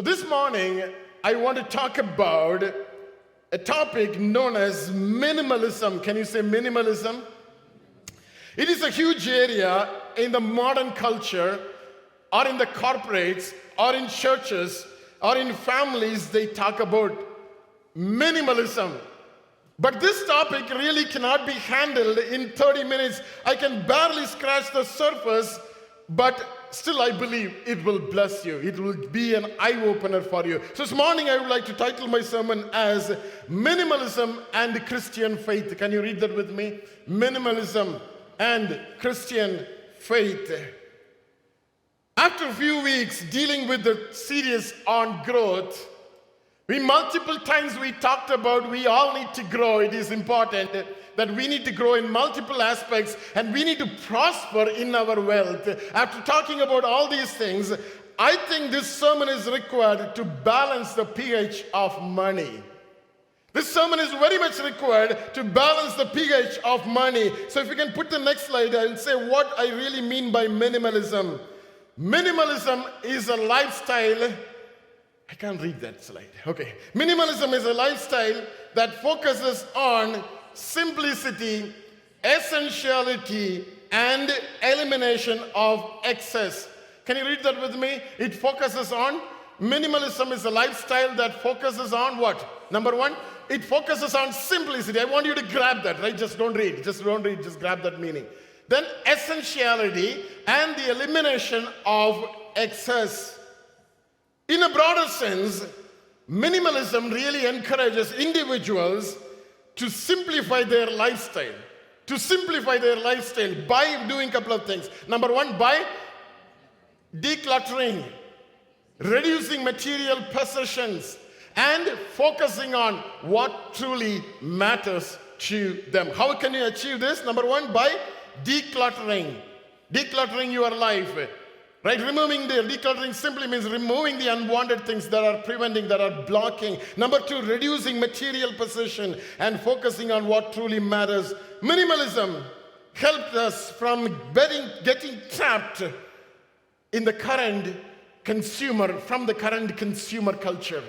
So, this morning, I want to talk about a topic known as minimalism. Can you say minimalism? It is a huge area in the modern culture, or in the corporates, or in churches, or in families. They talk about minimalism. But this topic really cannot be handled in 30 minutes. I can barely scratch the surface, but still I believe it will bless you. It will be an eye opener for you. So this morning I would like to title my sermon as Minimalism and Christian Faith. Can you read that with me? Minimalism and Christian Faith. After a few weeks dealing with the series on growth, we multiple times we talked about we all need to grow. It is important that we need to grow in multiple aspects and we need to prosper in our wealth. After talking about all these things, I think this sermon is required to balance the pH of money. This sermon is very much required to balance the pH of money. So, if you can put the next slide, I'll say what I really mean by minimalism. Minimalism is a lifestyle I can't read that slide. Okay. Minimalism is a lifestyle that focuses on simplicity, essentiality, and elimination of excess. Can you read that with me? It focuses on minimalism is a lifestyle that focuses on what? Number one, it focuses on simplicity. I want you to grab that, right? Just don't read. Just don't read. Just grab that meaning. Then essentiality and the elimination of excess. In a broader sense, minimalism really encourages individuals to simplify their lifestyle. To simplify their lifestyle by doing a couple of things. Number one, by decluttering, reducing material possessions, and focusing on what truly matters to them. How can you achieve this? Number one, by decluttering. Decluttering your life. Right? Removing the decluttering simply means removing the unwanted things that are preventing, that are blocking. Number two, reducing material possession and focusing on what truly matters. Minimalism helped us from getting, getting trapped in the current consumer, from the current consumer culture.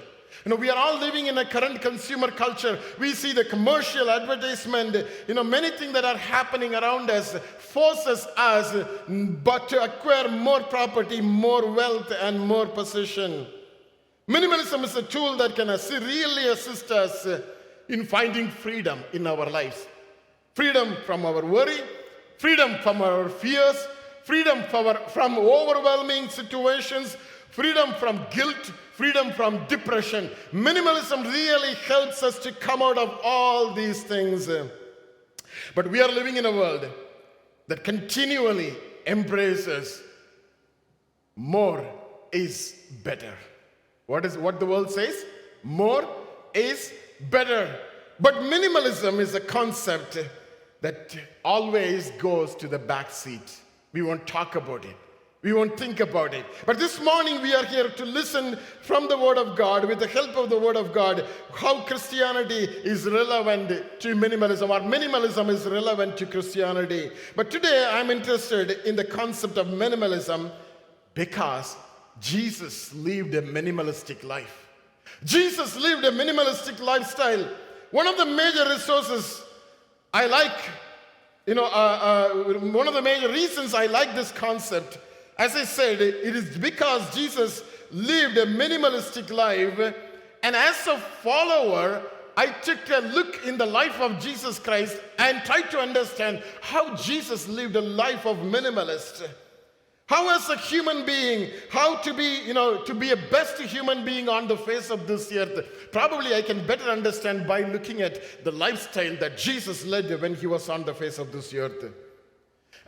You know, we are all living in a current consumer culture. We see the commercial advertisement, you know, many things that are happening around us forces us but to acquire more property, more wealth, and more position. Minimalism is a tool that can really assist us in finding freedom in our lives. Freedom from our worry, freedom from our fears, freedom from overwhelming situations, freedom from guilt, freedom from depression. Minimalism really helps us to come out of all these things. But we are living in a world that continually embraces more is better. What is what the world says? More is better. But minimalism is a concept that always goes to the back seat. We won't talk about it. We won't think about it. But this morning we are here to listen from the Word of God, with the help of the Word of God, how Christianity is relevant to minimalism, or minimalism is relevant to Christianity. But today I'm interested in the concept of minimalism because Jesus lived a minimalistic life. Jesus lived a minimalistic lifestyle. One of the major resources I like, you know, uh, uh, one of the major reasons I like this concept as I said, it is because Jesus lived a minimalistic life, and as a follower, I took a look in the life of Jesus Christ and tried to understand how Jesus lived a life of minimalist. How as a human being, how to be, you know, to be a best human being on the face of this earth. Probably I can better understand by looking at the lifestyle that Jesus led when he was on the face of this earth.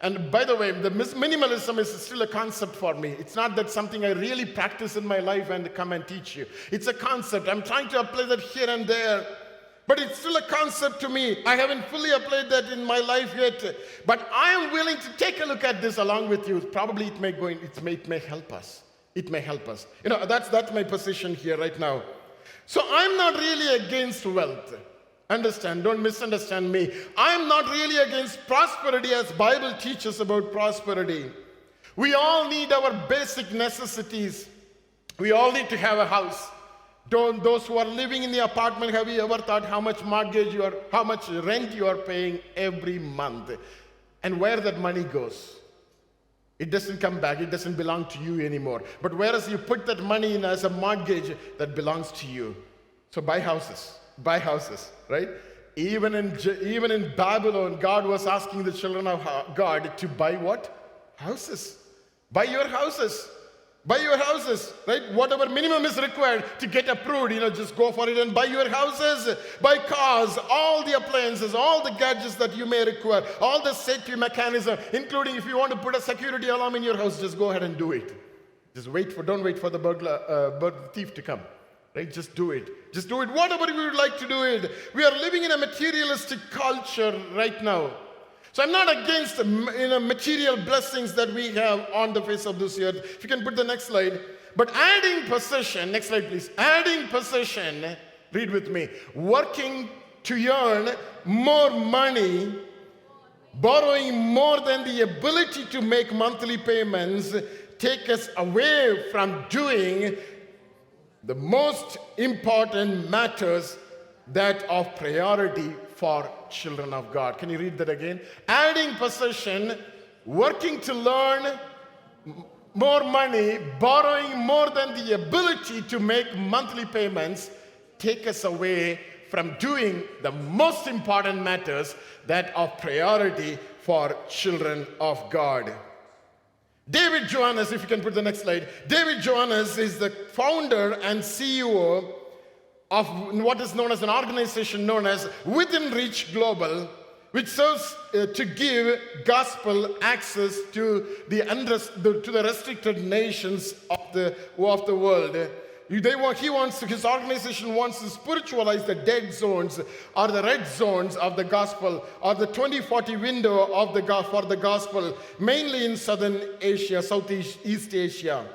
And by the way, the minimalism is still a concept for me. It's not that something I really practice in my life and come and teach you. It's a concept. I'm trying to apply that here and there. But it's still a concept to me. I haven't fully applied that in my life yet. But I am willing to take a look at this along with you. Probably it may go in, it may, it may help us. It may help us. You know, that's that's my position here right now. So I'm not really against wealth. Understand, don't misunderstand me. I'm not really against prosperity as Bible teaches about prosperity. We all need our basic necessities. We all need to have a house. Don't, those who are living in the apartment, have you ever thought how much mortgage you are, how much rent you are paying every month, and where that money goes? It doesn't come back. It doesn't belong to you anymore. But whereas you put that money in as a mortgage, that belongs to you. So buy houses. Buy houses, right? Even in even in Babylon, God was asking the children of uh, God to buy what? Houses. Buy your houses. Buy your houses, right? Whatever minimum is required to get approved, you know, just go for it and buy your houses, buy cars, all the appliances, all the gadgets that you may require, all the safety mechanism, including if you want to put a security alarm in your house, just go ahead and do it. Just wait for, don't wait for the burglar, uh, thief to come, right? Just do it. Just do it. Whatever you would like to do it. We are living in a materialistic culture right now. So I'm not against you know, material blessings that we have on the face of this earth. If you can put the next slide. But adding possession, next slide please. Adding possession, read with me. Working to earn more money, borrowing more than the ability to make monthly payments, take us away from doing the most important matters that of priority for children of God. Can you read that again? Adding possession, working to learn more money, borrowing more than the ability to make monthly payments, take us away from doing the most important matters that are priority for children of God. David Joannes, if you can put the next slide, David Joannes is the founder and CEO of what is known as an organization known as Within Reach Global, which serves uh, to give gospel access to the, to the restricted nations of the, of the world. Want, he wants his organization wants to spiritualize the dead zones or the red zones of the gospel or the 2040 window of the for the gospel, mainly in southern Asia, Southeast East Asia.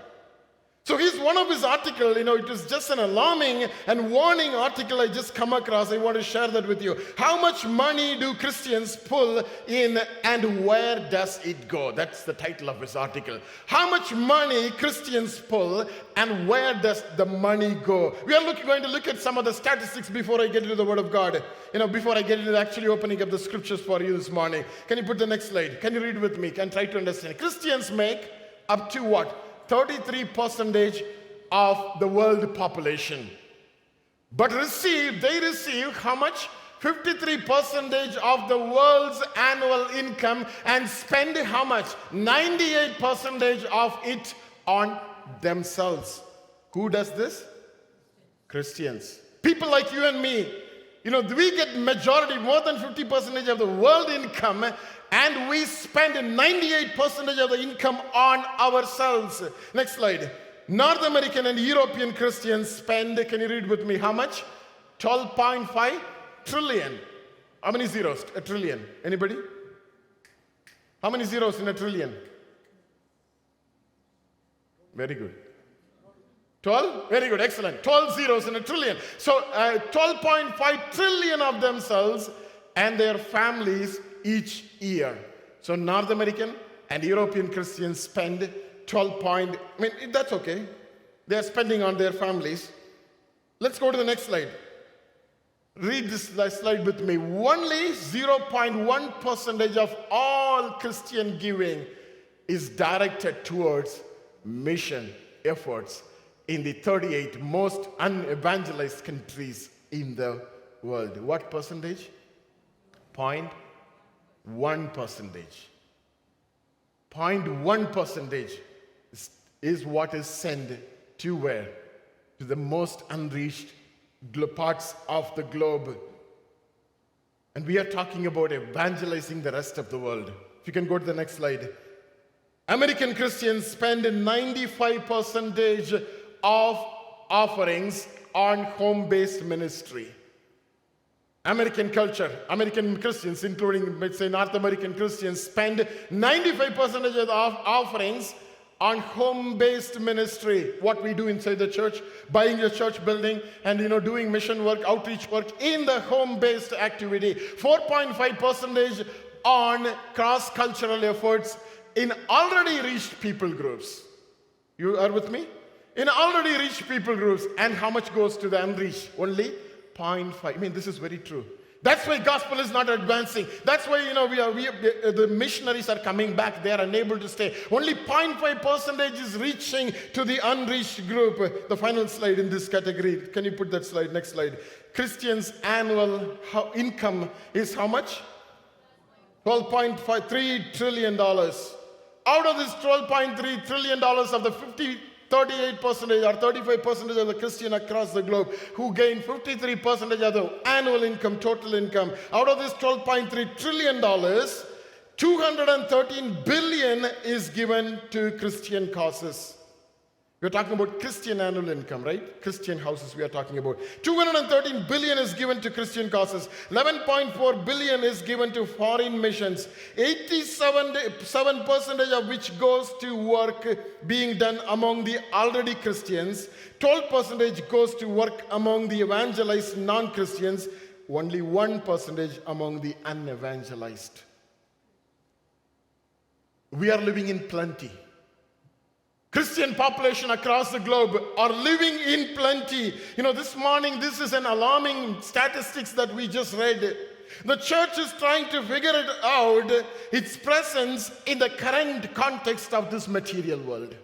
So he's one of his article, you know, it is just an alarming and warning article I just come across. I want to share that with you. How much money do Christians pull in and where does it go? That's the title of his article. How much money Christians pull and where does the money go? We are looking, going to look at some of the statistics before I get into the Word of God. You know, before I get into actually opening up the scriptures for you this morning. Can you put the next slide? Can you read with me? Can try to understand? Christians make up to what? 33 percentage of the world population. But receive, they receive how much? 53 percentage of the world's annual income and spend how much? 98 percentage of it on themselves. Who does this? Christians. People like you and me. You know, we get majority, more than 50 percentage of the world income and we spend 98% of the income on ourselves. Next slide. North American and European Christians spend, can you read with me, how much? 12.5 trillion. How many zeros? A trillion. Anybody? How many zeros in a trillion? Very good. 12? Very good, excellent. 12 zeros in a trillion. So uh, 12.5 trillion of themselves and their families each year. So North American and European Christians spend 12 point, I mean, that's okay. They're spending on their families. Let's go to the next slide. Read this slide with me. Only 0.1 percentage of all Christian giving is directed towards mission efforts in the 38 most unevangelized countries in the world. What percentage? Point one percentage. 0.1 percentage is, is what is sent to where? To the most unreached parts of the globe. And we are talking about evangelizing the rest of the world. If you can go to the next slide. American Christians spend 95 percentage of offerings on home based ministry. American culture, American Christians, including, let's say, North American Christians, spend 95% of offerings on home-based ministry, what we do inside the church, buying a church building, and you know, doing mission work, outreach work in the home-based activity. 4.5 percentage on cross-cultural efforts in already reached people groups. You are with me? in already reached people groups. And how much goes to the unreached? Only 0.5. I mean, this is very true. That's why gospel is not advancing. That's why you know we are, we are, the missionaries are coming back. They are unable to stay. Only 0.5 percentage is reaching to the unreached group. The final slide in this category. Can you put that slide? Next slide. Christians' annual income is how much? 12.3 trillion dollars. Out of this 12.3 trillion dollars of the 50 38 percentage or 35 percentage of the Christian across the globe who gain 53 percentage of the annual income, total income. Out of this 12.3 trillion dollars, 213 billion is given to Christian causes. We're talking about Christian annual income, right? Christian houses we are talking about. 213 billion is given to Christian causes. 11.4 billion is given to foreign missions. 87% of which goes to work being done among the already Christians. 12% goes to work among the evangelized non-Christians. Only 1 among the unevangelized. We are living in plenty. Christian population across the globe are living in plenty. You know, this morning, this is an alarming statistics that we just read. The church is trying to figure it out, its presence in the current context of this material world.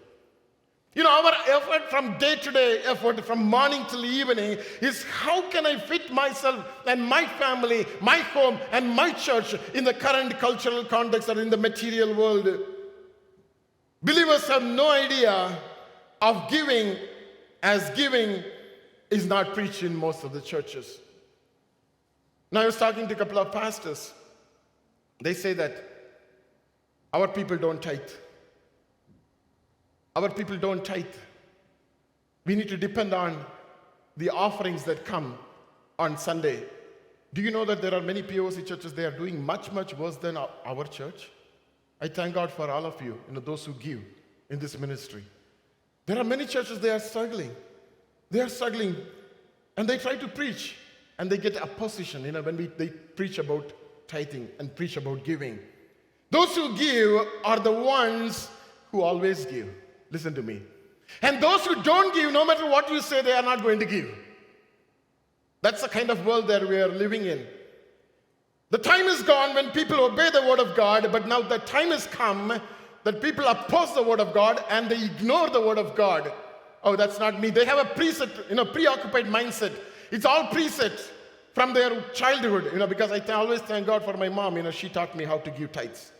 You know, our effort from day to day effort, from morning till evening, is how can I fit myself and my family, my home, and my church in the current cultural context or in the material world? Believers have no idea of giving as giving is not preached in most of the churches. Now, I was talking to a couple of pastors. They say that our people don't tithe. Our people don't tithe. We need to depend on the offerings that come on Sunday. Do you know that there are many POC churches, they are doing much, much worse than our church? I thank God for all of you, you know, those who give in this ministry. There are many churches, they are struggling. They are struggling and they try to preach and they get opposition, you know, when we, they preach about tithing and preach about giving. Those who give are the ones who always give. Listen to me. And those who don't give, no matter what you say, they are not going to give. That's the kind of world that we are living in. The time is gone when people obey the word of God, but now the time has come that people oppose the word of God and they ignore the word of God. Oh, that's not me. They have a preset, you know, preoccupied mindset. It's all preset from their childhood, you know, because I always thank God for my mom. You know, she taught me how to give tithes.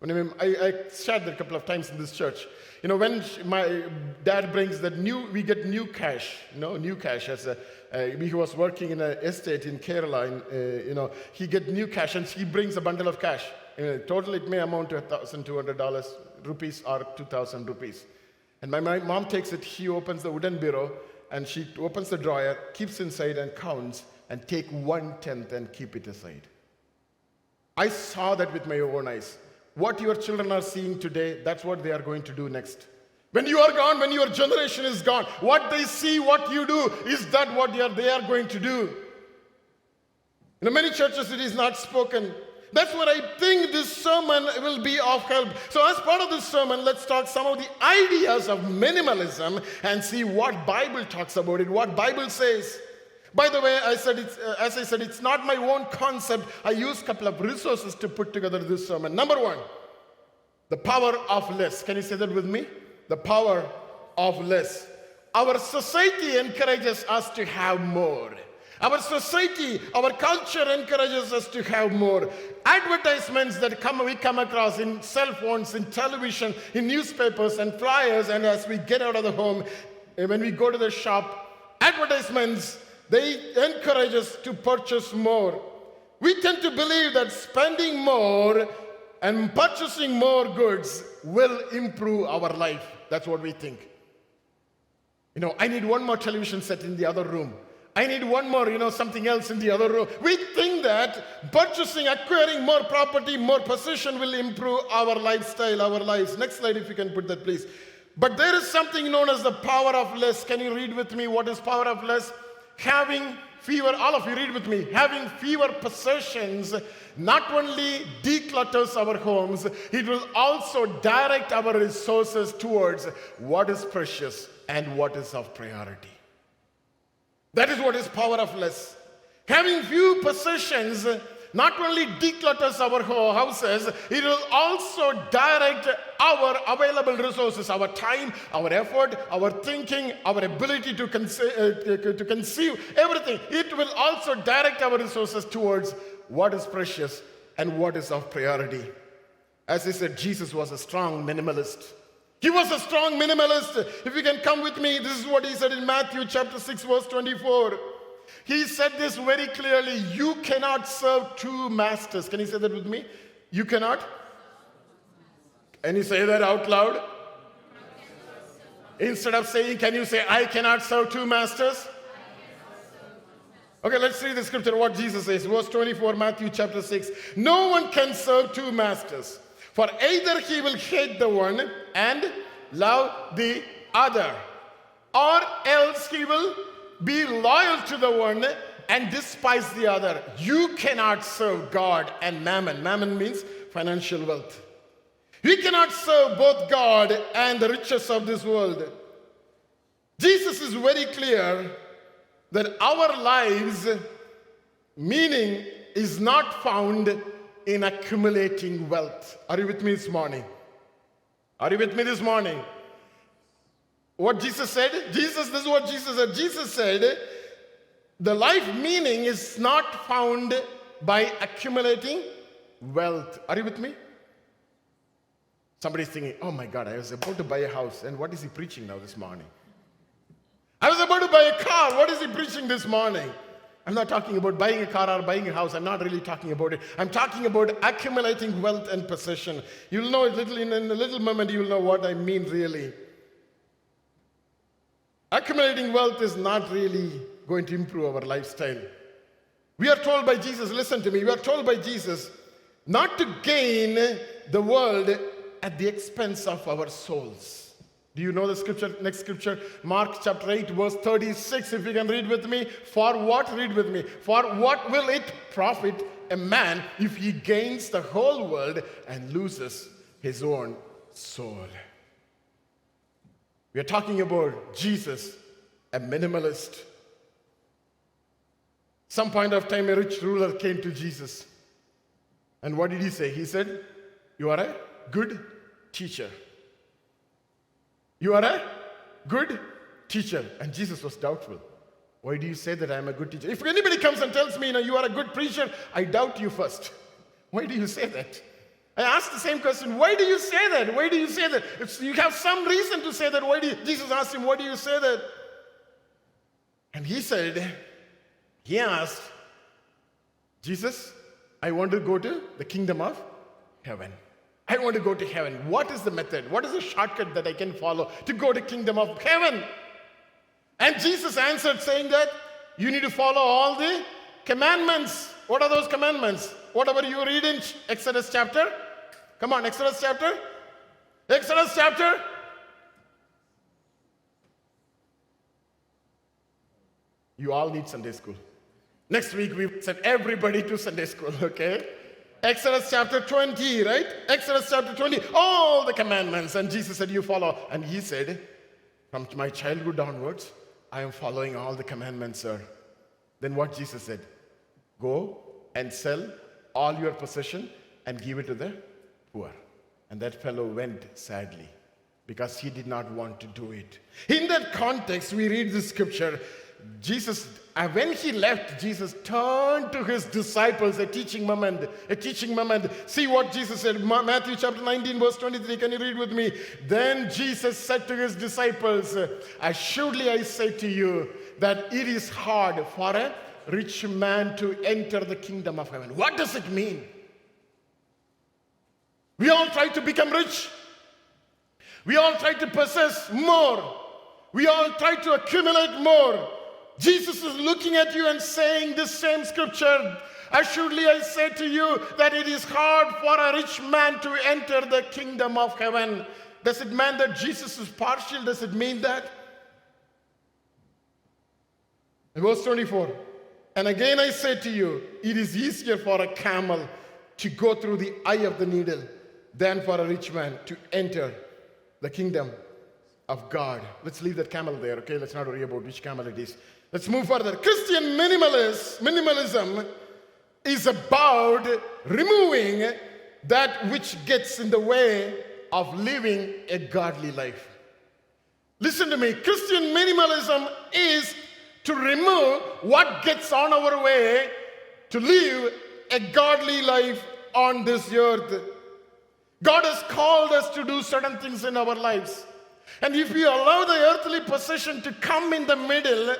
When I, I shared that a couple of times in this church. You know, when my dad brings that new, we get new cash, you know, new cash as a, uh, he was working in an estate in Kerala, in, uh, you know, he get new cash and he brings a bundle of cash. Uh, total, it may amount to $1,200 rupees or 2,000 rupees. And my, my mom takes it, she opens the wooden bureau and she opens the drawer, keeps inside and counts and take one tenth and keep it aside. I saw that with my own eyes. What your children are seeing today, that's what they are going to do next. When you are gone, when your generation is gone, what they see, what you do, is that what they are, they are going to do? In many churches, it is not spoken. That's what I think this sermon will be of help. So, as part of this sermon, let's talk some of the ideas of minimalism and see what Bible talks about it, what Bible says. By the way, I said it's, uh, as I said, it's not my own concept. I used a couple of resources to put together this sermon. Number one, the power of less. Can you say that with me? The power of less. Our society encourages us to have more. Our society, our culture encourages us to have more. Advertisements that come, we come across in cell phones, in television, in newspapers and flyers, and as we get out of the home, when we go to the shop, advertisements they encourage us to purchase more. We tend to believe that spending more and purchasing more goods will improve our life. That's what we think. You know, I need one more television set in the other room. I need one more, you know, something else in the other room. We think that purchasing, acquiring more property, more possession will improve our lifestyle, our lives. Next slide, if you can put that, please. But there is something known as the power of less. Can you read with me what is power of less? Having fewer, all of you read with me, having fewer possessions not only declutters our homes, it will also direct our resources towards what is precious and what is of priority. That is what is power of less. Having few possessions not only declutters our houses, it will also direct our available resources, our time, our effort, our thinking, our ability to, conce- uh, to conceive, everything. It will also direct our resources towards what is precious and what is of priority. As I said, Jesus was a strong minimalist. He was a strong minimalist. If you can come with me, this is what he said in Matthew chapter 6, verse 24. He said this very clearly you cannot serve two masters. Can you say that with me? You cannot? Can you say that out loud? Instead of saying, Can you say, I cannot serve two masters? Okay, let's read the scripture what Jesus says. Verse 24, Matthew chapter 6. No one can serve two masters, for either he will hate the one and love the other, or else he will be loyal to the one and despise the other. You cannot serve God and mammon. Mammon means financial wealth. You cannot serve both God and the riches of this world. Jesus is very clear that our lives' meaning is not found in accumulating wealth. Are you with me this morning? Are you with me this morning? What Jesus said? Jesus, this is what Jesus said. Jesus said, the life meaning is not found by accumulating wealth. Are you with me? Somebody's thinking, oh my God, I was about to buy a house, and what is he preaching now this morning? I was about to buy a car, what is he preaching this morning? I'm not talking about buying a car or buying a house. I'm not really talking about it. I'm talking about accumulating wealth and possession. You'll know a little in a little moment, you'll know what I mean really. Accumulating wealth is not really going to improve our lifestyle. We are told by Jesus, listen to me, we are told by Jesus not to gain the world at the expense of our souls. Do you know the scripture? Next scripture, Mark chapter 8, verse 36. If you can read with me. For what? Read with me. For what will it profit a man if he gains the whole world and loses his own soul? We are talking about Jesus, a minimalist. Some point of time, a rich ruler came to Jesus. And what did he say? He said, You are a good teacher. You are a good teacher. And Jesus was doubtful. Why do you say that I'm a good teacher? If anybody comes and tells me, you know, you are a good preacher, I doubt you first. Why do you say that? I asked the same question, why do you say that? Why do you say that? If you have some reason to say that, why do you, Jesus asked him, why do you say that? And he said, he asked, Jesus, I want to go to the kingdom of heaven. I want to go to heaven. What is the method? What is the shortcut that I can follow to go to kingdom of heaven? And Jesus answered saying that you need to follow all the commandments. What are those commandments? Whatever you read in Exodus chapter. Come on, Exodus chapter. Exodus chapter. You all need Sunday school. Next week we send everybody to Sunday school, okay? Exodus chapter 20, right? Exodus chapter 20, all the commandments. And Jesus said, You follow. And he said, From my childhood onwards, I am following all the commandments, sir. Then what Jesus said? Go and sell all your possession and give it to the poor. And that fellow went sadly because he did not want to do it. In that context, we read the scripture. Jesus, uh, when he left, Jesus turned to his disciples, a teaching moment, a teaching moment. See what Jesus said, Matthew chapter 19, verse 23. Can you read with me? Then Jesus said to his disciples, Assuredly I say to you that it is hard for a rich man to enter the kingdom of heaven. What does it mean? We all try to become rich. We all try to possess more. We all try to accumulate more. Jesus is looking at you and saying this same scripture. Assuredly, I say to you that it is hard for a rich man to enter the kingdom of heaven. Does it mean that Jesus is partial? Does it mean that? verse 24. And again I say to you, it is easier for a camel to go through the eye of the needle than for a rich man to enter the kingdom of God. Let's leave that camel there, okay? Let's not worry about which camel it is. Let's move further. Christian minimalist, minimalism is about removing that which gets in the way of living a godly life. Listen to me. Christian minimalism is to remove what gets on our way to live a godly life on this earth. God has called us to do certain things in our lives. And if we allow the earthly possession to come in the middle,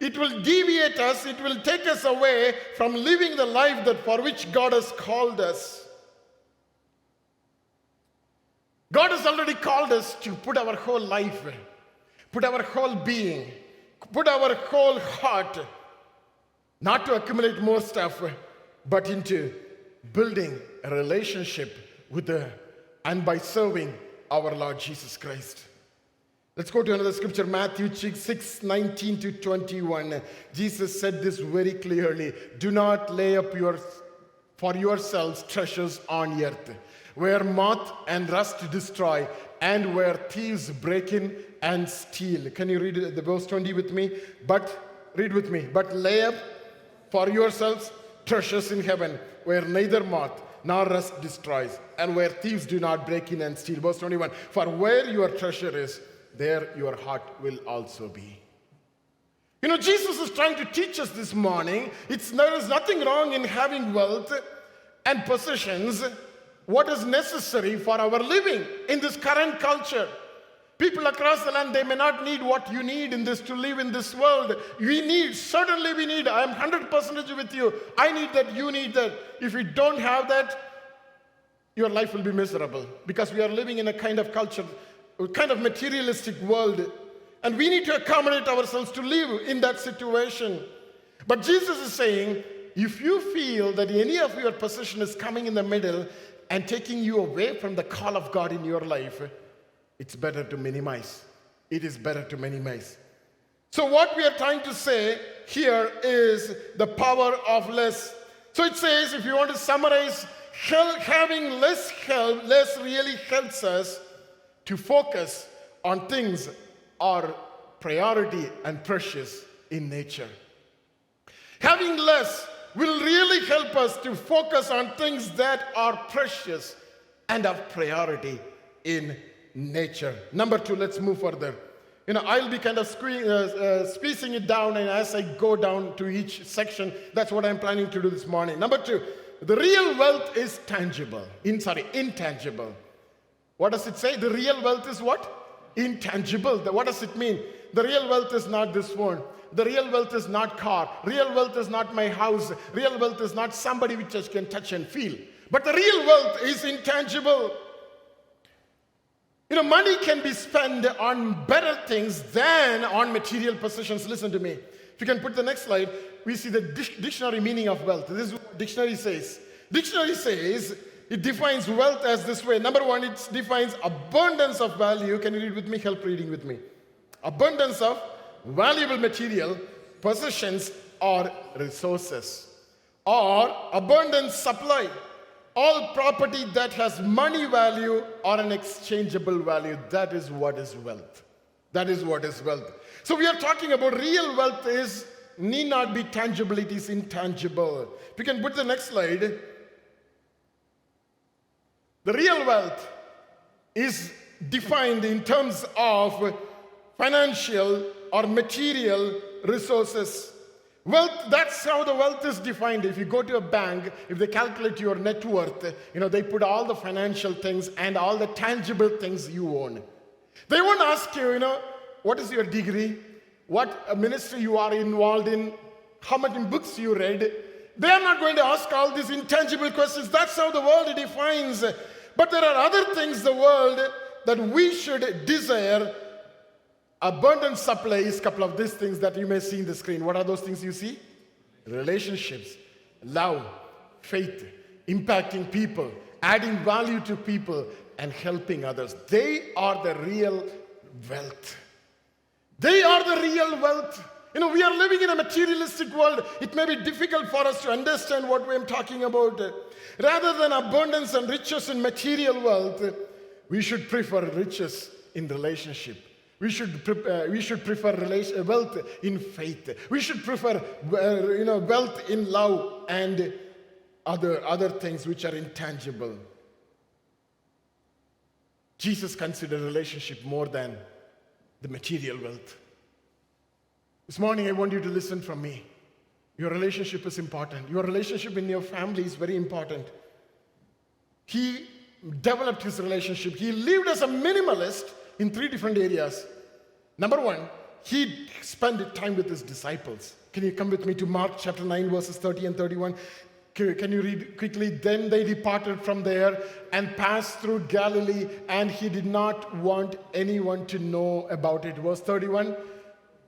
it will deviate us, it will take us away from living the life that for which God has called us. God has already called us to put our whole life, put our whole being, put our whole heart, not to accumulate more stuff, but into building a relationship with the and by serving our Lord Jesus Christ. Let's go to another scripture, Matthew 6 19 to 21. Jesus said this very clearly Do not lay up your, for yourselves treasures on earth, where moth and rust destroy, and where thieves break in and steal. Can you read the verse 20 with me? But, read with me, but lay up for yourselves treasures in heaven, where neither moth nor rust destroys, and where thieves do not break in and steal. Verse 21 For where your treasure is, there your heart will also be. You know, Jesus is trying to teach us this morning it's, there is nothing wrong in having wealth and possessions. What is necessary for our living in this current culture? People across the land, they may not need what you need in this to live in this world. We need, certainly we need. I'm 100% with you. I need that, you need that. If you don't have that, your life will be miserable because we are living in a kind of culture, a kind of materialistic world. And we need to accommodate ourselves to live in that situation. But Jesus is saying, if you feel that any of your possession is coming in the middle and taking you away from the call of God in your life, it's better to minimize. It is better to minimize. So, what we are trying to say here is the power of less. So, it says, if you want to summarize, having less help, less really helps us to focus on things are priority and precious in nature. Having less will really help us to focus on things that are precious and of priority in nature. Number two, let's move further. You know, I'll be kind of sque- uh, uh, squeezing it down, and as I go down to each section, that's what I'm planning to do this morning. Number two, the real wealth is tangible. In sorry, intangible. What does it say? The real wealth is what? Intangible. What does it mean? The real wealth is not this one. The real wealth is not car. Real wealth is not my house. Real wealth is not somebody which I can touch and feel. But the real wealth is intangible. You know, money can be spent on better things than on material possessions. Listen to me. If you can put the next slide, we see the dictionary meaning of wealth. This is what dictionary says. Dictionary says it defines wealth as this way. Number one, it defines abundance of value. Can you read with me? Help reading with me. Abundance of valuable material, possessions, or resources, or abundant supply all property that has money value or an exchangeable value, that is what is wealth. That is what is wealth. So we are talking about real wealth is need not be tangible, it is intangible. If you can put the next slide. The real wealth is defined in terms of financial or material resources Wealth, that's how the wealth is defined. If you go to a bank, if they calculate your net worth, you know, they put all the financial things and all the tangible things you own. They won't ask you, you know, what is your degree? What ministry you are involved in? How many books you read? They are not going to ask all these intangible questions. That's how the world defines. But there are other things the world that we should desire Abundant supply is a couple of these things that you may see in the screen. What are those things you see? Relationships, love, faith, impacting people, adding value to people, and helping others. They are the real wealth. They are the real wealth. You know, we are living in a materialistic world. It may be difficult for us to understand what we are talking about. Rather than abundance and riches in material wealth, we should prefer riches in relationship We should, uh, we should prefer relation, wealth in faith. We should prefer uh, you know, wealth in love and other, other things which are intangible. Jesus considered relationship more than the material wealth. This morning, I want you to listen from me. Your relationship is important. Your relationship in your family is very important. He developed his relationship. He lived as a minimalist in three different areas. Number one, he spent time with his disciples. Can you come with me to Mark chapter 9, verses 30 and 31? Can you read quickly? Then they departed from there and passed through Galilee, and he did not want anyone to know about it. Verse 31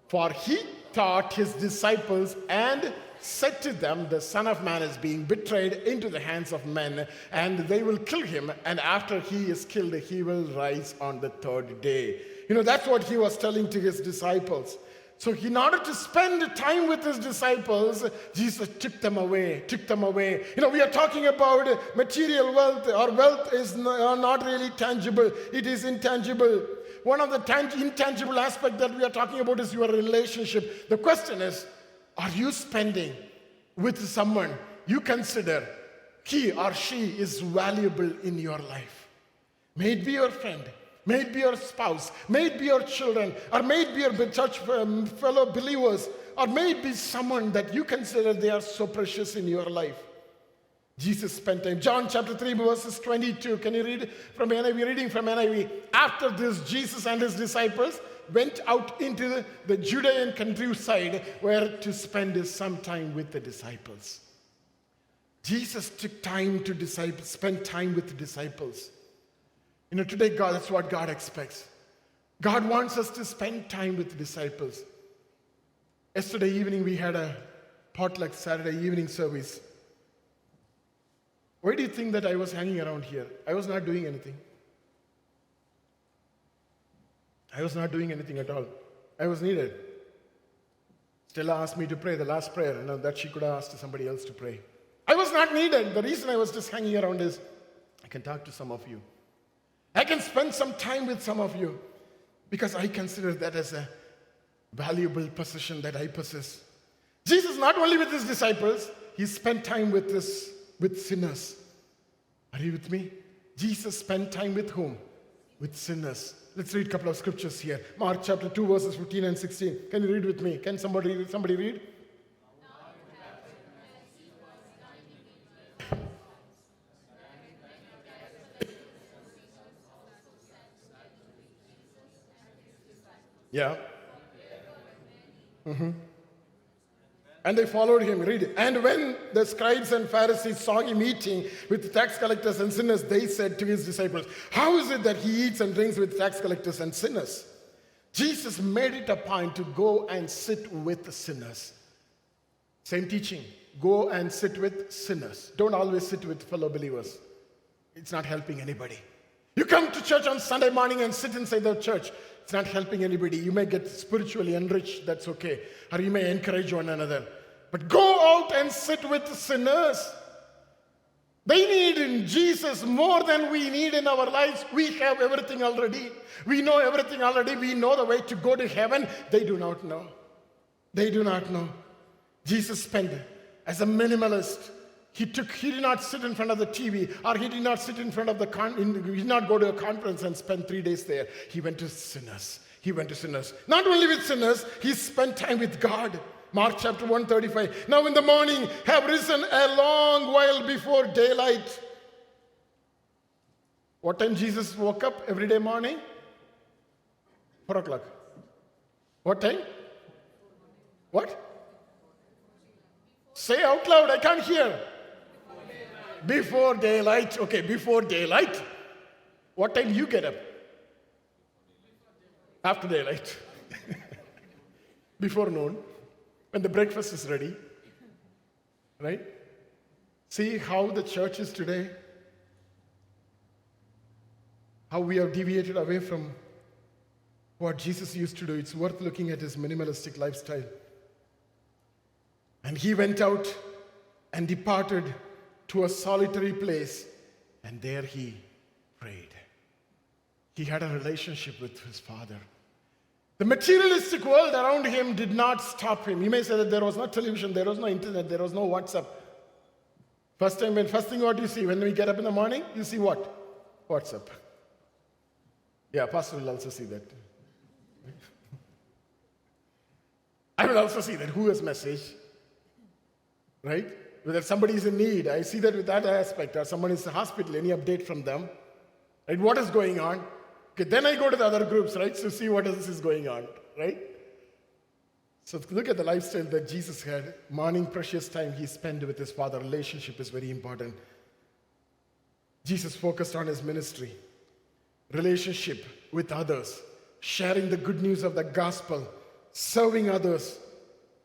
For he taught his disciples and said to them, The Son of Man is being betrayed into the hands of men, and they will kill him, and after he is killed, he will rise on the third day. You know, that's what he was telling to his disciples. So, in order to spend time with his disciples, Jesus took them away, took them away. You know, we are talking about material wealth. Our wealth is uh, not really tangible, it is intangible. One of the tang- intangible aspects that we are talking about is your relationship. The question is, are you spending with someone you consider he or she is valuable in your life? May it be your friend, May it be your spouse, may it be your children, or may it be your church um, fellow believers, or may it be someone that you consider they are so precious in your life. Jesus spent time. John chapter 3, verses 22. Can you read from NIV? Reading from NIV. After this, Jesus and his disciples went out into the, Judean countryside where to spend some time with the disciples. Jesus took time to disciple, spend time with the disciples. You know, today, God, that's what God expects. God wants us to spend time with the disciples. Yesterday evening, we had a potluck Saturday evening service. Why do you think that I was hanging around here? I was not doing anything. I was not doing anything at all. I was needed. Stella asked me to pray the last prayer, and that she could have asked somebody else to pray. I was not needed. The reason I was just hanging around is I can talk to some of you. I can spend some time with some of you because I consider that as a valuable possession that I possess. Jesus, not only with his disciples, he spent time with, this, with sinners. Are you with me? Jesus spent time with whom? With sinners. Let's read a couple of scriptures here. Mark chapter 2, verses 15 and 16. Can you read with me? Can somebody, somebody read? Yeah. Mm-hmm. And they followed him. Read. And when the scribes and Pharisees saw him eating with tax collectors and sinners, they said to his disciples, How is it that he eats and drinks with tax collectors and sinners? Jesus made it a point to go and sit with sinners. Same teaching. Go and sit with sinners. Don't always sit with fellow believers. It's not helping anybody. You come to church on Sunday morning and sit inside the church. It's not helping anybody. You may get spiritually enriched, that's okay. Or you may encourage one another. But go out and sit with sinners. They need in Jesus more than we need in our lives. We have everything already. We know everything already. We know the way to go to heaven. They do not know. They do not know. Jesus spent as a minimalist he took, he did not sit in front of the TV or he did not sit in front of the, con, he did not go to a conference and spend three days there. He went to sinners. He went to sinners. Not only with sinners, he spent time with God. Mark chapter 135. Now in the morning have risen a long while before daylight. What time Jesus woke up every day morning? Four o'clock. What time? What? Say out loud, I can't hear. Before daylight. Okay, before daylight. What time you get up? After daylight. before noon. When the breakfast is ready. Right? See how the church is today? How we have deviated away from what Jesus used to do. It's worth looking at his minimalistic lifestyle. And he went out and departed to a solitary place, and there he prayed. He had a relationship with his father. The materialistic world around him did not stop him. You may say that there was no television, there was no internet, there was no WhatsApp. First time when first thing what you see when we get up in the morning, you see what? WhatsApp. Yeah, Pastor will also see that. I will also see that who has message, right? Whether somebody is in need, I see that with that aspect, or someone is in hospital, any update from them, right? What is going on? Okay, then I go to the other groups, right, to see what else is going on, right? So look at the lifestyle that Jesus had. Morning, precious time he spent with his father. Relationship is very important. Jesus focused on his ministry, relationship with others, sharing the good news of the gospel, serving others,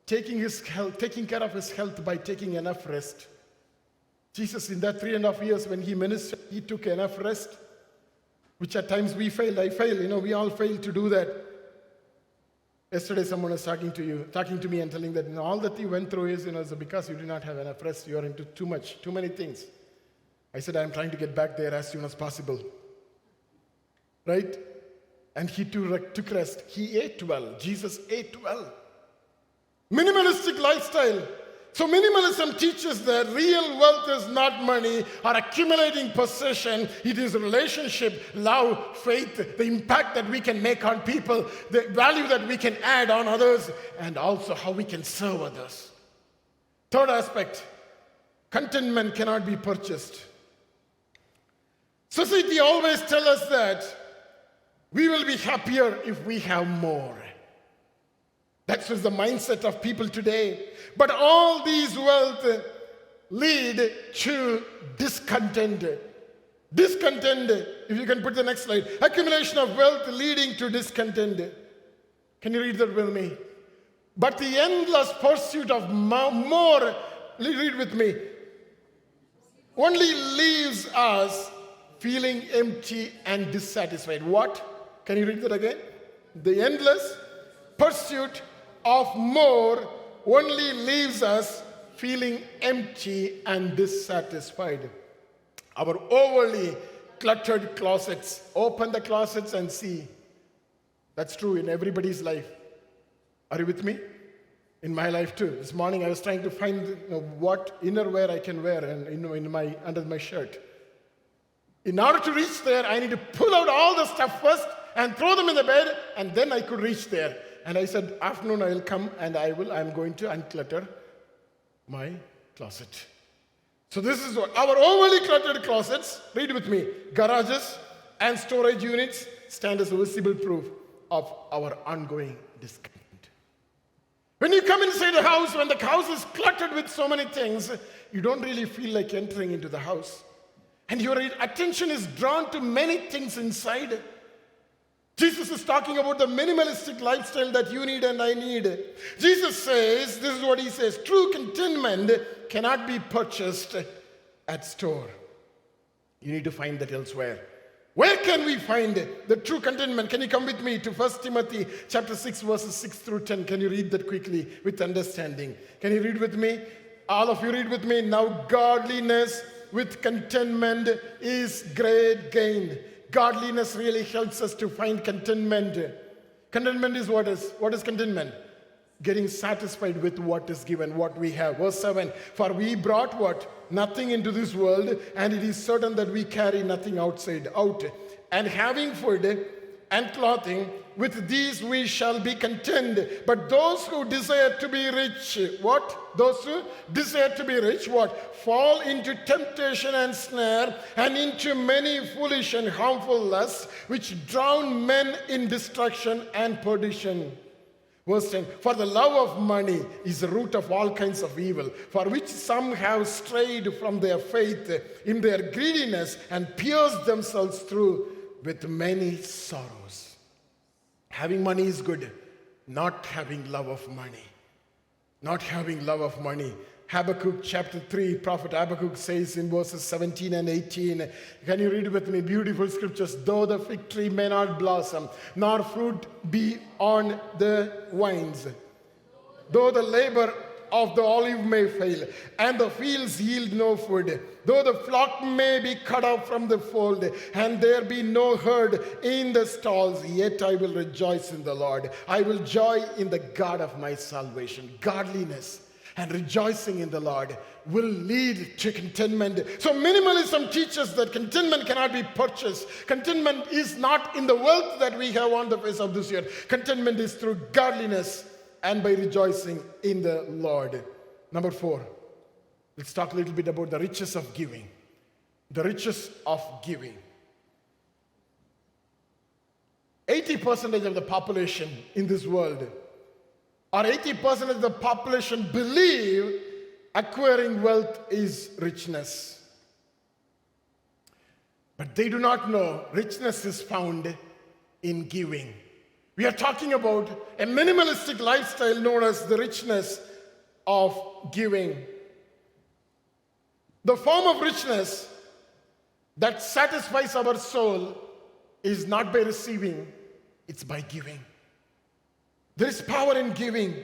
taking his health, taking care of his health by taking enough rest. Jesus, in that three and a half years when he ministered, he took enough rest, which at times we fail. I fail. you know, we all fail to do that. Yesterday, someone was talking to you, talking to me, and telling that you know, all that you went through is, you know, is because you did not have enough rest. You are into too much, too many things. I said, I'm trying to get back there as soon as possible. Right? And he too took rest. He ate well. Jesus ate well. Minimalistic lifestyle. So, minimalism teaches that real wealth is not money or accumulating possession. It is relationship, love, faith, the impact that we can make on people, the value that we can add on others, and also how we can serve others. Third aspect contentment cannot be purchased. Society always tells us that we will be happier if we have more. That's just the mindset of people today. But all these wealth lead to discontent. Discontent, if you can put the next slide. Accumulation of wealth leading to discontent. Can you read that with me? But the endless pursuit of more, read with me, only leaves us feeling empty and dissatisfied. What? Can you read that again? The endless pursuit of more only leaves us feeling empty and dissatisfied. Our overly cluttered closets. Open the closets and see. That's true in everybody's life. Are you with me? In my life too. This morning I was trying to find you know, what inner wear I can wear and you know, in my under my shirt. In order to reach there, I need to pull out all the stuff first and throw them in the bed, and then I could reach there. And I said, afternoon I will come and I will, I'm going to unclutter my closet. So this is what our overly cluttered closets, read with me, garages and storage units stand as a visible proof of our ongoing discontent. When you come inside the house, when the house is cluttered with so many things, you don't really feel like entering into the house. And your attention is drawn to many things inside. Jesus is talking about the minimalistic lifestyle that you need and I need. Jesus says, this is what he says true contentment cannot be purchased at store. You need to find that elsewhere. Where can we find the true contentment? Can you come with me to 1 Timothy chapter 6 verses 6 through 10? Can you read that quickly with understanding? Can you read with me? All of you read with me. Now godliness with contentment is great gain. Godliness really helps us to find contentment. Contentment is what is what is contentment? Getting satisfied with what is given, what we have. Verse 7 For we brought what? Nothing into this world, and it is certain that we carry nothing outside out. And having food and clothing, with these we shall be content. But those who desire to be rich, what? Those who desire to be rich, what? Fall into temptation and snare, and into many foolish and harmful lusts, which drown men in destruction and perdition. Verse 10 For the love of money is the root of all kinds of evil, for which some have strayed from their faith in their greediness and pierced themselves through with many sorrows. Having money is good, not having love of money. Not having love of money. Habakkuk chapter 3, Prophet Habakkuk says in verses 17 and 18, can you read with me? Beautiful scriptures. Though the fig tree may not blossom, nor fruit be on the vines, though the labor of the olive may fail, and the fields yield no food. Though the flock may be cut off from the fold, and there be no herd in the stalls, yet I will rejoice in the Lord. I will joy in the God of my salvation. Godliness and rejoicing in the Lord will lead to contentment. So, minimalism teaches that contentment cannot be purchased. Contentment is not in the wealth that we have on the face of this earth. Contentment is through godliness and by rejoicing in the Lord. Number four, let's talk a little bit about the riches of giving. The riches of giving. 80% of the population in this world, or 80% of the population believe acquiring wealth is richness. But they do not know richness is found in giving. We are talking about a minimalistic lifestyle known as the richness of giving. The form of richness that satisfies our soul is not by receiving, it's by giving. There is power in giving.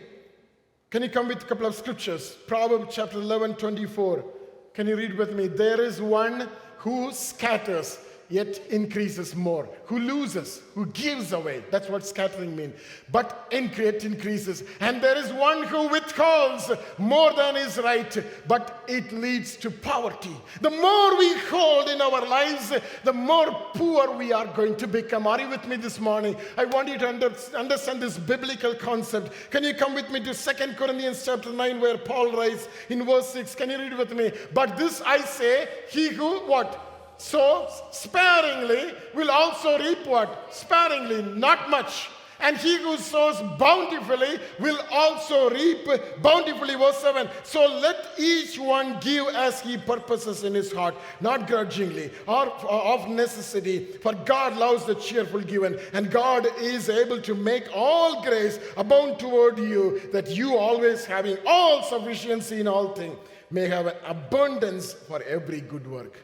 Can you come with a couple of scriptures? Proverbs chapter 11, 24. Can you read with me? There is one who scatters yet increases more. Who loses, who gives away. That's what scattering means. But increase increases. And there is one who withholds more than is right, but it leads to poverty. The more we hold in our lives, the more poor we are going to become. Are you with me this morning? I want you to under, understand this biblical concept. Can you come with me to Second Corinthians chapter 9, where Paul writes in verse 6? Can you read with me? But this I say, he who what? So sparingly will also reap what? Sparingly, not much. And he who sows bountifully will also reap bountifully. Verse 7. So let each one give as he purposes in his heart, not grudgingly or of necessity. For God loves the cheerful given, and God is able to make all grace abound toward you, that you always having all sufficiency in all things may have an abundance for every good work.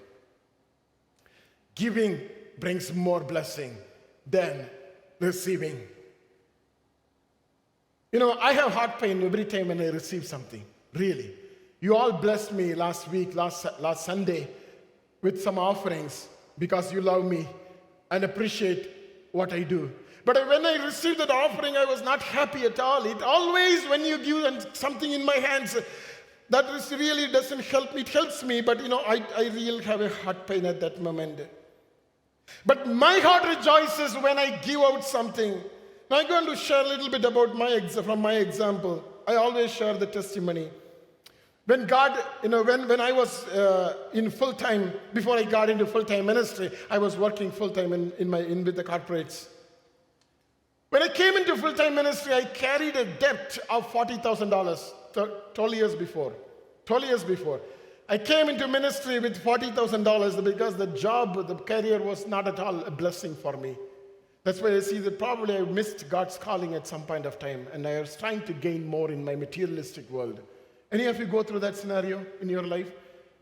Giving brings more blessing than receiving. You know, I have heart pain every time when I receive something, really. You all blessed me last week, last, last Sunday, with some offerings because you love me and appreciate what I do. But when I received that offering, I was not happy at all. It always, when you give something in my hands, that really doesn't help me. It helps me, but you know, I, I really have a heart pain at that moment. But my heart rejoices when I give out something. Now I'm going to share a little bit about my ex- from my example. I always share the testimony. When God, you know, when, when I was uh, in full time, before I got into full time ministry, I was working full time in, in, my, in with the corporates. When I came into full time ministry, I carried a debt of $40,000 12 years before. 12 years before. I came into ministry with $40,000 because the job, the career was not at all a blessing for me. That's why I see that probably I missed God's calling at some point of time and I was trying to gain more in my materialistic world. Any of you go through that scenario in your life?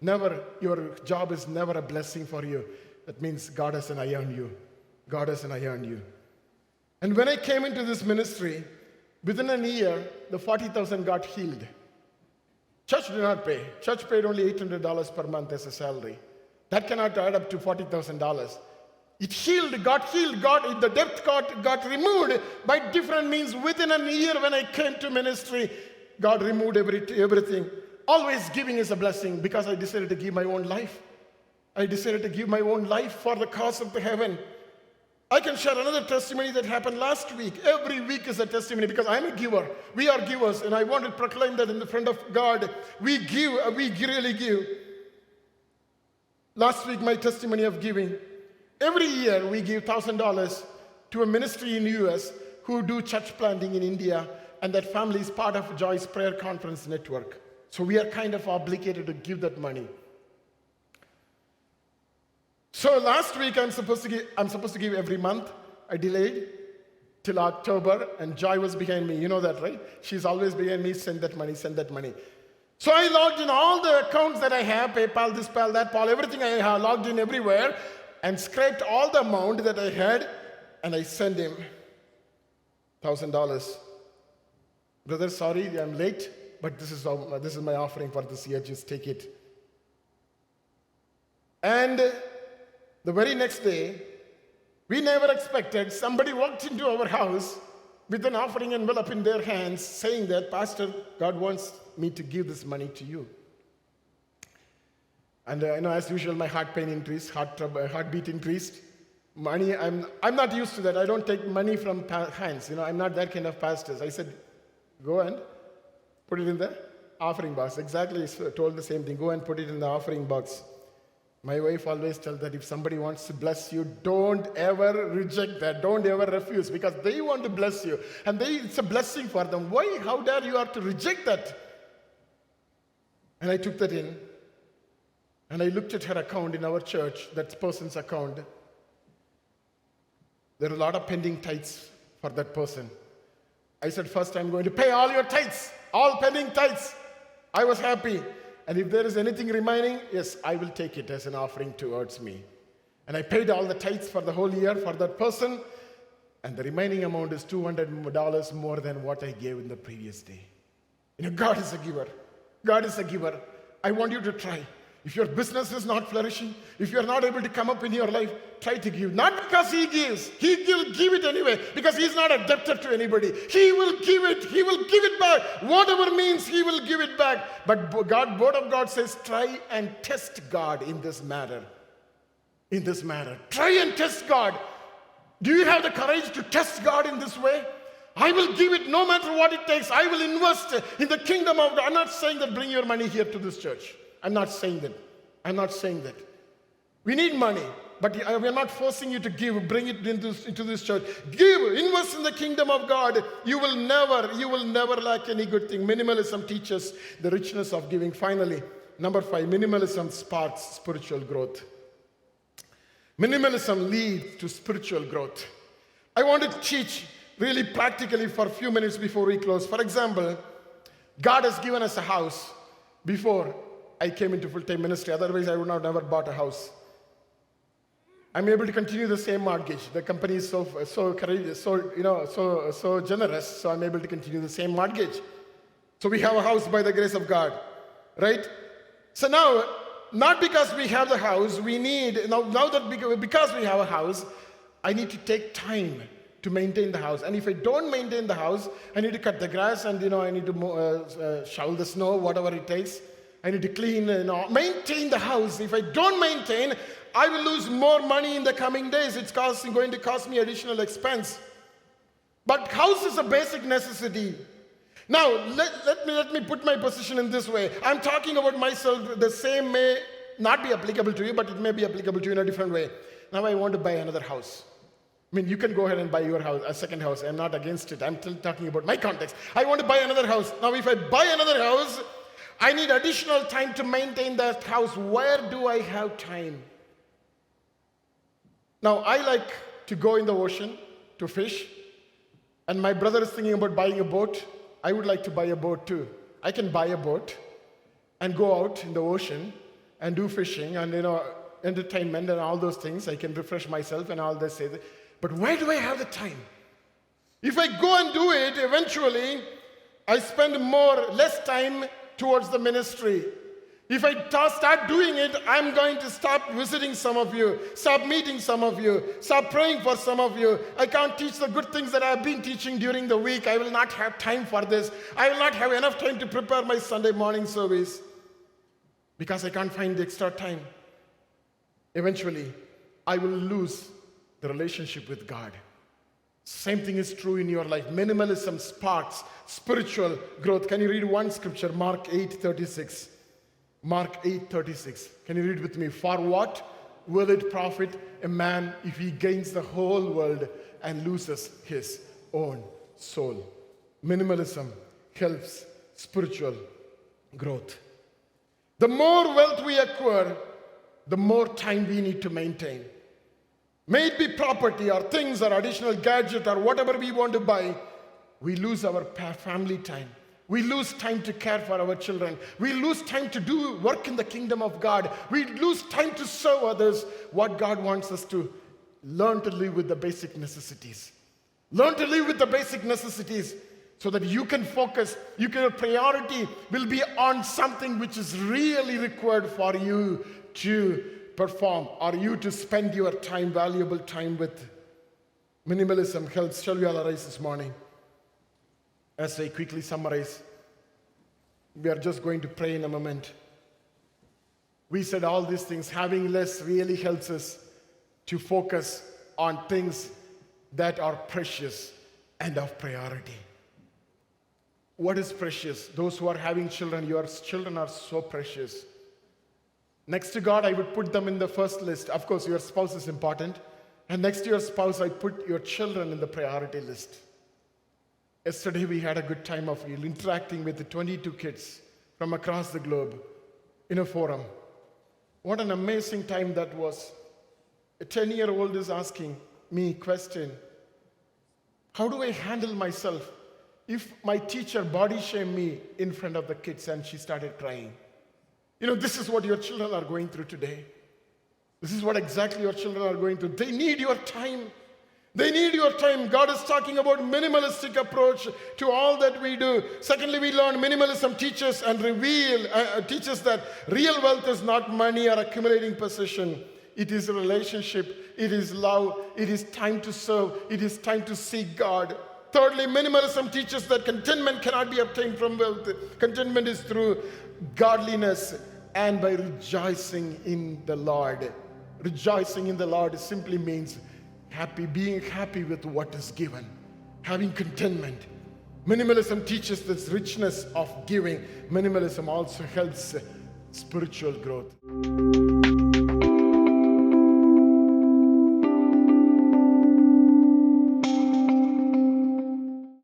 Never, your job is never a blessing for you. That means God has an eye on you. God has an eye on you. And when I came into this ministry, within a year, the 40,000 got healed. Church did not pay. Church paid only $800 per month as a salary. That cannot add up to $40,000. It healed, got healed, got the debt got, got removed by different means. Within a year, when I came to ministry, God removed every, everything. Always giving is a blessing because I decided to give my own life. I decided to give my own life for the cause of the heaven. I can share another testimony that happened last week. Every week is a testimony because I'm a giver. We are givers, and I want to proclaim that in the front of God. We give, uh, we really give. Last week, my testimony of giving. Every year, we give $1,000 to a ministry in US who do church planting in India, and that family is part of Joyce Prayer Conference Network. So we are kind of obligated to give that money. So last week I'm supposed to give, I'm supposed to give every month. I delayed till October, and Joy was behind me. You know that, right? She's always behind me. Send that money. Send that money. So I logged in all the accounts that I have PayPal, this, PAL, that, PAL, everything I have logged in everywhere, and scraped all the amount that I had, and I sent him thousand dollars. Brother, sorry, I'm late. but this is, this is my offering for this year, just take it. And the very next day, we never expected somebody walked into our house with an offering envelope in their hands saying that, Pastor, God wants me to give this money to you. And uh, you know, as usual, my heart pain increased, heart trouble, heartbeat increased. Money, I'm, I'm not used to that. I don't take money from pa- hands. You know, I'm not that kind of pastor. I said, go and put it in the offering box. Exactly, told the same thing. Go and put it in the offering box. My wife always tells that if somebody wants to bless you, don't ever reject that. Don't ever refuse because they want to bless you. And they, it's a blessing for them. Why? How dare you are to reject that? And I took that in. And I looked at her account in our church, that person's account. There are a lot of pending tithes for that person. I said, First, I'm going to pay all your tithes, all pending tithes. I was happy. And if there is anything remaining, yes, I will take it as an offering towards me. And I paid all the tithes for the whole year for that person. And the remaining amount is $200 more than what I gave in the previous day. You know, God is a giver. God is a giver. I want you to try. If your business is not flourishing, if you're not able to come up in your life, try to give. Not because He gives, He will give it anyway, because He's not a debtor to anybody. He will give it, He will give it back. Whatever means, He will give it back. But God, Word of God says, try and test God in this matter. In this matter. Try and test God. Do you have the courage to test God in this way? I will give it no matter what it takes. I will invest in the kingdom of God. I'm not saying that bring your money here to this church. I'm not saying that. I'm not saying that. We need money, but we are not forcing you to give, bring it into, into this church. Give, invest in the kingdom of God. You will never, you will never lack any good thing. Minimalism teaches the richness of giving. Finally, number five, minimalism sparks spiritual growth. Minimalism leads to spiritual growth. I want to teach really practically for a few minutes before we close. For example, God has given us a house before I came into full time ministry. Otherwise, I would have never bought a house. I'm able to continue the same mortgage. The company is so, so courageous, so, you know, so, so generous, so I'm able to continue the same mortgage. So we have a house by the grace of God, right? So now, not because we have the house, we need, now, now that because we have a house, I need to take time to maintain the house. And if I don't maintain the house, I need to cut the grass and, you know, I need to uh, uh, shovel the snow, whatever it takes. I need to clean, and know, maintain the house. If I don't maintain, I will lose more money in the coming days. It's costing, going to cost me additional expense. But house is a basic necessity. Now, let, let, me, let me put my position in this way. I'm talking about myself. The same may not be applicable to you, but it may be applicable to you in a different way. Now, I want to buy another house. I mean, you can go ahead and buy your house, a second house. I'm not against it. I'm still talking about my context. I want to buy another house. Now, if I buy another house, I need additional time to maintain that house. Where do I have time? Now, I like to go in the ocean to fish, and my brother is thinking about buying a boat. I would like to buy a boat too. I can buy a boat and go out in the ocean and do fishing and you know entertainment and all those things. I can refresh myself and all this. But where do I have the time? If I go and do it, eventually I spend more less time towards the ministry. If I start doing it, I'm going to stop visiting some of you, stop meeting some of you, stop praying for some of you. I can't teach the good things that I've been teaching during the week. I will not have time for this. I will not have enough time to prepare my Sunday morning service because I can't find the extra time. Eventually, I will lose the relationship with God. Same thing is true in your life. Minimalism sparks spiritual growth. Can you read one scripture? Mark 8 36. Mark 8 36. Can you read with me? For what will it profit a man if he gains the whole world and loses his own soul? Minimalism helps spiritual growth. The more wealth we acquire, the more time we need to maintain. May it be property or things or additional gadget or whatever we want to buy, we lose our family time. We lose time to care for our children. We lose time to do work in the kingdom of God. We lose time to serve others. What God wants us to learn to live with the basic necessities. Learn to live with the basic necessities. so that you can focus, you can, your priority will be on something which is really required for you to perform or you to spend your time, valuable time with. Minimalism helps. Shall we all arise this morning? As I quickly summarize, we are just going to pray in a moment. We said all these things, having less really helps us to focus on things that are precious and of priority. What is precious? Those who are having children, your children are so precious. Next to God, I would put them in the first list. Of course, your spouse is important. And next to your spouse, I put your children in the priority list. Yesterday, we had a good time of interacting with the 22 kids from across the globe in a forum. What an amazing time that was. A 10 year old is asking me a question How do I handle myself if my teacher body shamed me in front of the kids and she started crying? You know, this is what your children are going through today. This is what exactly your children are going through. They need your time. They need your time. God is talking about minimalistic approach to all that we do. Secondly, we learn minimalism teaches and reveal uh, uh, teaches that real wealth is not money or accumulating possession. It is a relationship. It is love. It is time to serve. It is time to seek God. Thirdly, minimalism teaches that contentment cannot be obtained from wealth. Contentment is through godliness and by rejoicing in the Lord. Rejoicing in the Lord simply means happy, being happy with what is given, having contentment. Minimalism teaches this richness of giving. Minimalism also helps spiritual growth.